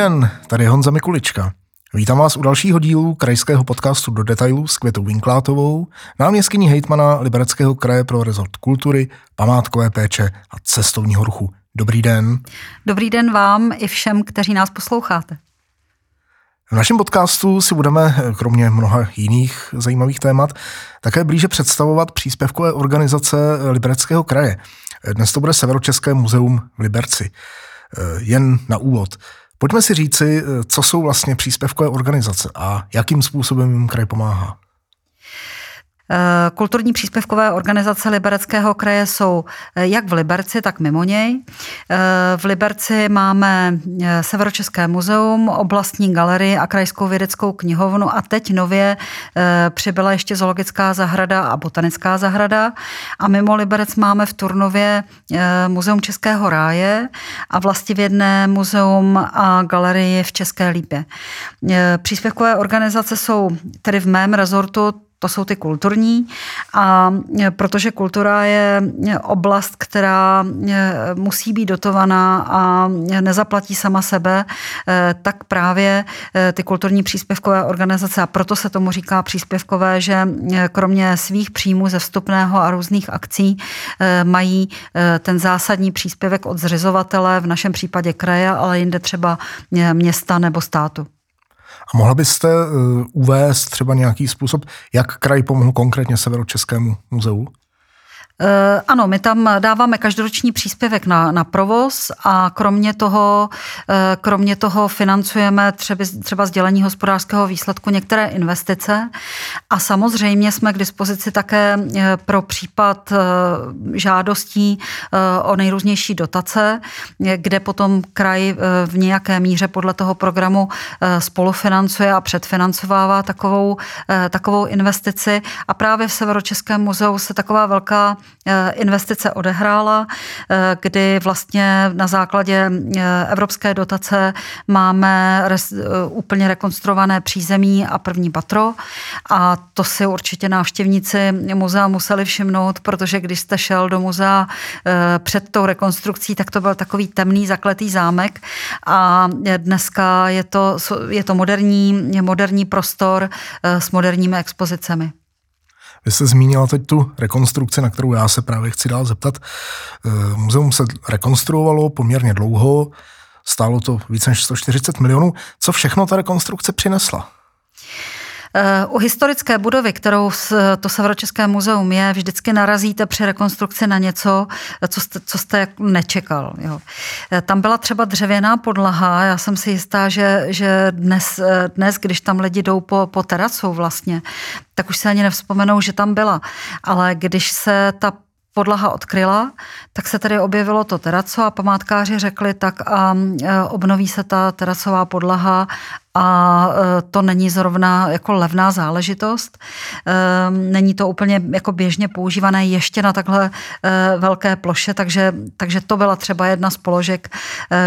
den, tady je Honza Mikulička. Vítám vás u dalšího dílu krajského podcastu do detailu s Květou Vinklátovou, náměstkyní hejtmana Libereckého kraje pro rezort kultury, památkové péče a cestovního ruchu. Dobrý den. Dobrý den vám i všem, kteří nás posloucháte. V našem podcastu si budeme, kromě mnoha jiných zajímavých témat, také blíže představovat příspěvkové organizace Libereckého kraje. Dnes to bude Severočeské muzeum v Liberci. Jen na úvod. Pojďme si říci, co jsou vlastně příspěvkové organizace a jakým způsobem jim kraj pomáhá. Eh, kulturní příspěvkové organizace Libereckého kraje jsou eh, jak v Liberci, tak mimo něj. Eh, v Liberci máme Severočeské muzeum, oblastní galerii a krajskou vědeckou knihovnu a teď nově přibyla ještě zoologická zahrada a botanická zahrada. A mimo Liberec máme v Turnově muzeum Českého ráje a vlastivědné muzeum a galerii v České Lípě. Příspěvkové organizace jsou tedy v mém rezortu to jsou ty kulturní. A e, protože kultura je oblast, která e, musí být dotovaná a nezaplatí sama sebe, e, tak právě ty kulturní příspěvkové organizace, a proto se tomu říká příspěvkové, že kromě svých příjmů ze vstupného a různých akcí mají ten zásadní příspěvek od zřizovatele, v našem případě kraje, ale jinde třeba města nebo státu. A mohla byste uh, uvést třeba nějaký způsob, jak kraj pomohl konkrétně Severočeskému muzeu? Eh, ano, my tam dáváme každoroční příspěvek na, na provoz a kromě toho, eh, kromě toho financujeme třeba, třeba sdělení hospodářského výsledku některé investice. A samozřejmě jsme k dispozici také eh, pro případ žádostí o nejrůznější dotace, kde potom kraj v nějaké míře podle toho programu spolufinancuje a předfinancovává takovou, takovou investici. A právě v Severočeském muzeu se taková velká investice odehrála, eh, kdy vlastně na základě eh, evropské dotace máme úplně rekonstruované přízemí a první patro a to si určitě návštěvníci muzea museli všimnout, protože když jste šel do muzea před tou rekonstrukcí, tak to byl takový temný zakletý zámek a dneska je to, je to moderní, moderní prostor s moderními expozicemi. Vy jste zmínila teď tu rekonstrukci, na kterou já se právě chci dál zeptat. Eh, muzeum se rekonstruovalo poměrně dlouho, stálo to více než 140 milionů. Co všechno ta rekonstrukce přinesla? Eh, u historické budovy, kterou to Severočeské muzeum je, vždycky narazíte při rekonstrukci na něco, co jste, co jste nečekal. Jo. Eh, tam byla třeba dřevěná podlaha, já jsem si jistá, že, že dnes, eh, dnes, když tam lidi jdou po, po teracou vlastně, tak už se ani nevzpomenou, že tam byla. Ale když se ta podlaha odkryla, tak se tedy objevilo to teraco a památkáři řekli, tak a obnoví se ta teracová podlaha a e, to není zrovna jako levná záležitost. E, není to úplně jako běžně používané ještě na takhle e, velké ploše, takže, takže to byla třeba jedna z položek,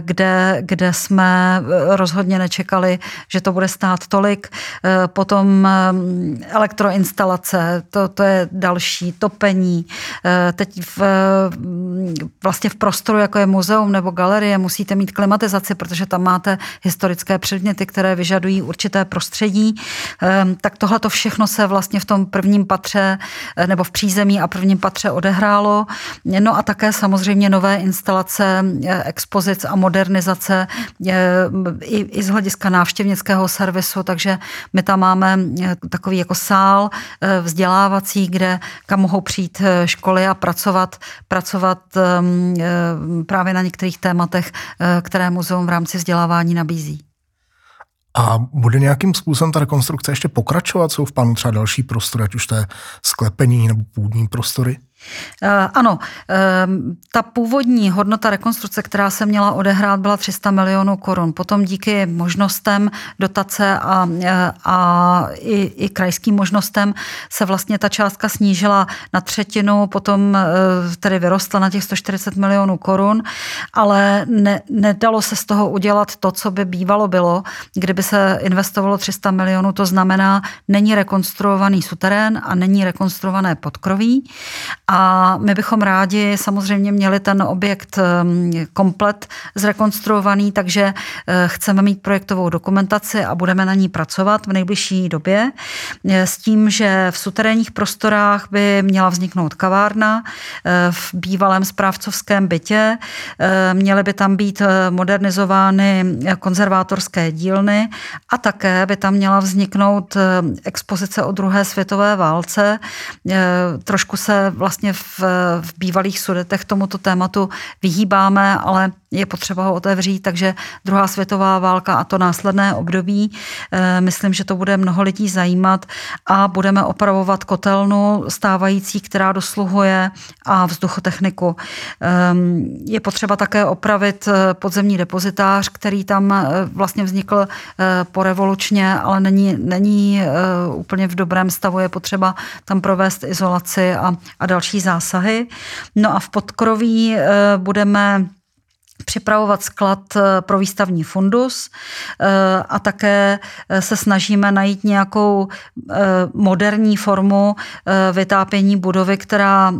kde, kde jsme rozhodně nečekali, že to bude stát tolik. Potom elektroinstalace, to, to je další, topení. Teď v, vlastně v prostoru, jako je muzeum nebo galerie, musíte mít klimatizaci, protože tam máte historické předměty, které které vyžadují určité prostředí. Ehm, tak tohle to všechno se vlastně v tom prvním patře eh, nebo v přízemí a prvním patře odehrálo. No a také samozřejmě nové instalace, eh, expozic a modernizace eh, i, i z hlediska návštěvnického servisu, takže my tam máme takový jako sál vzdělávací, kde kam mohou přijít školy a pracovat, pracovat ehm, právě na některých tématech, které muzeum v rámci vzdělávání nabízí. A bude nějakým způsobem ta rekonstrukce ještě pokračovat? Jsou v plánu třeba další prostory, ať už to je sklepení nebo půdní prostory? Eh, ano, ehm, ta původní hodnota rekonstrukce, která se měla odehrát, byla 300 milionů korun. Potom díky možnostem dotace a, eh, a i, i krajským možnostem se vlastně ta částka snížila na třetinu, potom eh, tedy vyrostla na těch 140 milionů korun, ale ne, nedalo se z toho udělat to, co by bývalo bylo, kdyby se investovalo 300 milionů, to znamená, není rekonstruovaný suterén a není rekonstruované podkroví A my bychom rádi samozřejmě měli ten objekt ehm, komplet zrekonstruovaný, takže chceme mít projektovou dokumentaci a budeme na ní pracovat v nejbližší době s tím, že v suterénních prostorách by měla vzniknout kavárna v bývalém správcovském bytě. Měly by tam být modernizovány konzervátorské dílny a také by tam měla vzniknout expozice o druhé světové válce. Trošku se vlastně v, v bývalých sudetech tomuto tématu vyhýbáme, ale je potřeba ho otevřít, takže druhá světová válka a to následné období, eh, myslím, že to bude mnoho lidí zajímat a budeme opravovat kotelnu stávající, která dosluhuje a vzduchotechniku. Ehm, je potřeba také opravit eh, podzemní depozitář, který tam eh, vlastně vznikl porevolučně, ale není, není úplně v dobrém stavu, je potřeba tam provést izolaci a, a další zásahy. No a v podkroví budeme připravovat sklad eh, pro výstavní fundus eh, a také eh, se snažíme najít nějakou moderní formu vytápění budovy, která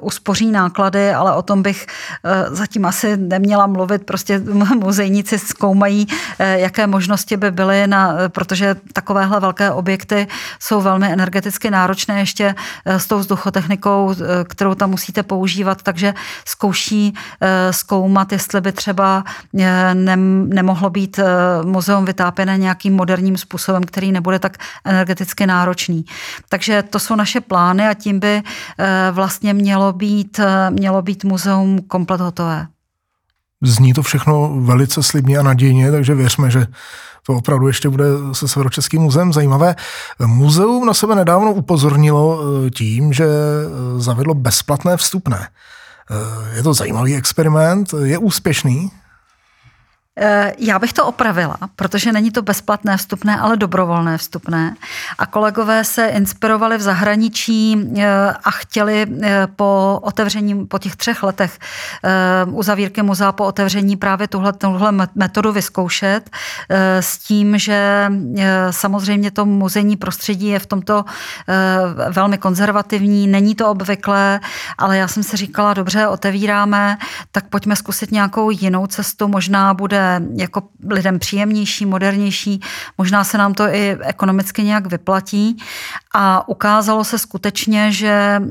uspoří náklady, ale o tom bych zatím asi neměla mluvit. Prostě muzejníci zkoumají, jaké možnosti by byly, na, protože takovéhle velké objekty jsou velmi energeticky náročné ještě s tou vzduchotechnikou, kterou tam musíte používat, takže zkouší zkoumat, jestli by třeba eh, nemohlo být eh, muzeum vytápěné nějakým moderním způsobem, který nebude tak energeticky náročný. Takže to jsou naše plány a tím by eh, vlastně mělo být, mělo být muzeum komplet hotové. Zní to všechno velice slibně a nadějně, takže věřme, že to opravdu ještě bude se Severočeským muzeem zajímavé. Muzeum na sebe nedávno upozornilo tím, že zavedlo bezplatné vstupné. Eh, je to zajímavý experiment, je úspěšný? Eh, já bych to opravila, protože není to bezplatné vstupné, ale dobrovolné vstupné. A kolegové se inspirovali v zahraničí eh, a chtěli po otevření, po těch třech letech uzavírky muzea po otevření právě tuhle, tuhle metodu vyzkoušet s tím, že samozřejmě to muzejní prostředí je v tomto velmi konzervativní, není to obvyklé, ale já jsem si říkala, dobře, otevíráme, tak pojďme zkusit nějakou jinou cestu, možná bude jako lidem příjemnější, modernější, možná se nám to i ekonomicky nějak vyplatí. A ukázalo se skutečně, že,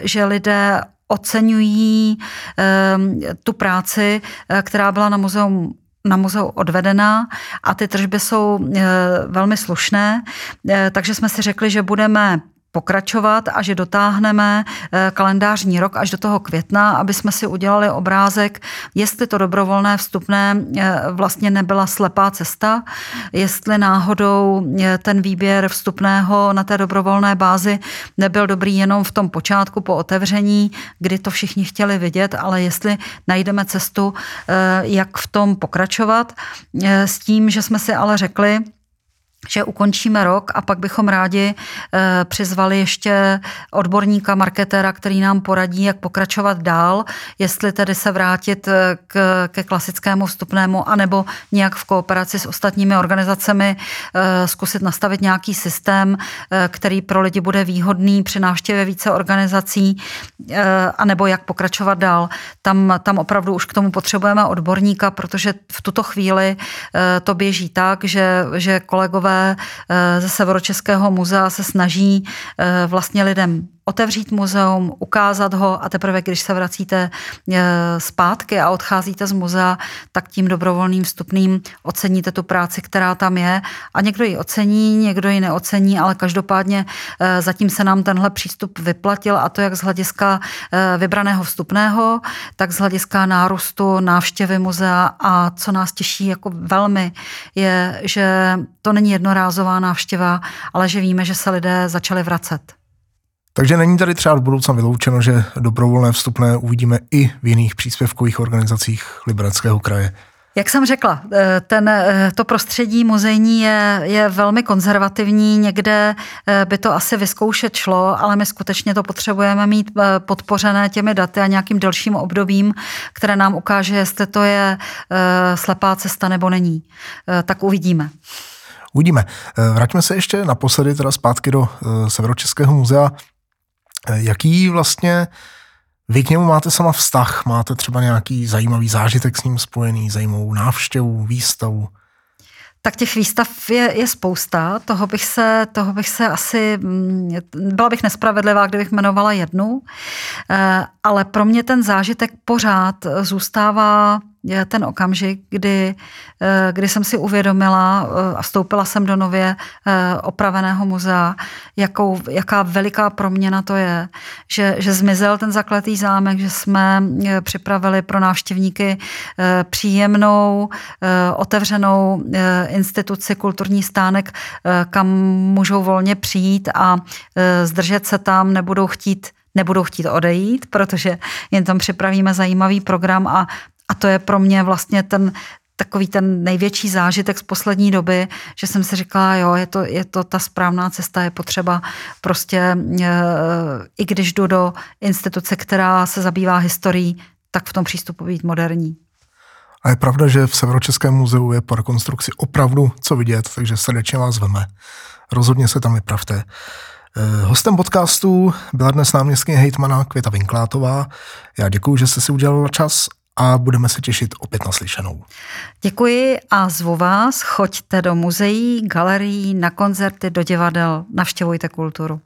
že lidé oceňují ehm, tu práci, eh, která byla na muzeum na muzeu odvedená a ty tržby jsou eh, velmi slušné, eh, takže jsme si řekli, že budeme pokračovat a že dotáhneme eh, kalendářní rok až do toho května, aby jsme si udělali obrázek, jestli to dobrovolné vstupné eh, vlastně nebyla slepá cesta, jestli náhodou eh, ten výběr vstupného na té dobrovolné bázi nebyl dobrý jenom v tom počátku po otevření, kdy to všichni chtěli vidět, ale jestli najdeme cestu, jak v tom pokračovat, s tím, že jsme si ale řekli, že ukončíme rok a pak bychom rádi eh, přizvali ještě odborníka, marketéra, který nám poradí, jak pokračovat dál, jestli tedy se vrátit eh, k, ke klasickému vstupnému, anebo nějak v kooperaci s ostatními organizacemi eh, zkusit nastavit nějaký systém, který pro lidi bude výhodný při návštěvě více organizací, anebo jak pokračovat dál. Tam, tam opravdu už k tomu potřebujeme odborníka, protože v tuto chvíli to běží tak, že, že kolegové eh, ze Severočeského muzea se snaží eh, vlastně lidem otevřít muzeum, ukázat ho a teprve, když se vracíte eh, zpátky a odcházíte z muzea, tak tím dobrovolným vstupným oceníte tu práci, která tam je. A někdo ji ocení, někdo ji neocení, ale každopádně zatím se nám tenhle přístup vyplatil a to jak z hlediska vybraného vstupného, tak z hlediska nárůstu návštěvy muzea a co nás těší jako velmi je, že to není jednorázová návštěva, ale že víme, že se lidé začali vracet. Takže není tady třeba v budoucna vyloučeno, že dobrovolné vstupné uvidíme i v jiných příspěvkových organizacích Libereckého kraje. Jak jsem řekla, eh, ten, eh, to prostředí muzejní je, je velmi konzervativní, někde eh, by to asi vyzkoušet šlo, ale my skutečně to potřebujeme mít podpořené těmi daty a nějakým delším obdobím, které nám ukáže, jestli to je slepá cesta nebo není. Tak uvidíme. Uvidíme. Vraťme se ještě naposledy teda zpátky do Severočeského muzea. Jaký vlastně Vy k němu máte sama vztah, máte třeba nějaký zajímavý zážitek s ním spojený, zajímavou návštěvu, výstavu? Tak těch výstav je, je spousta, toho bych, se, toho bych se asi, mm, byla bych nespravedlivá, kdybych jmenovala jednu, eh, ale pro mě ten zážitek pořád zůstává ten okamžik, kdy, eh, kdy jsem si uvědomila eh, a vstoupila jsem do nově eh, opraveného muzea, jakou, jaká veliká proměna to je, že, že zmizel ten zakletý zámek, že jsme připravili pro návštěvníky příjemnou, otevřenou instituci, kulturní stánek, kam můžou volně přijít a zdržet se tam, nebudou chtít nebudou chtít odejít, protože jen tam připravíme zajímavý program a a to je pro mě vlastně ten, takový ten největší zážitek z poslední doby, že jsem si říkala, jo, je to, je to ta správná cesta, je potřeba prostě, e, i když jdu do instituce, která se zabývá historií, tak v tom přístupu být moderní. A je pravda, že v Severočeském muzeu je po rekonstrukci opravdu co vidět, takže srdečně vás veme. Rozhodně se tam vypravte. E, hostem podcastu byla dnes náměstkyně hejtmana Květa Vinklátová. Já děkuji, že jste si udělal čas a budeme se těšit opět na slyšenou. Děkuji a zvu vás, choďte do muzeí, galerií, na koncerty, do divadel, navštěvujte kulturu.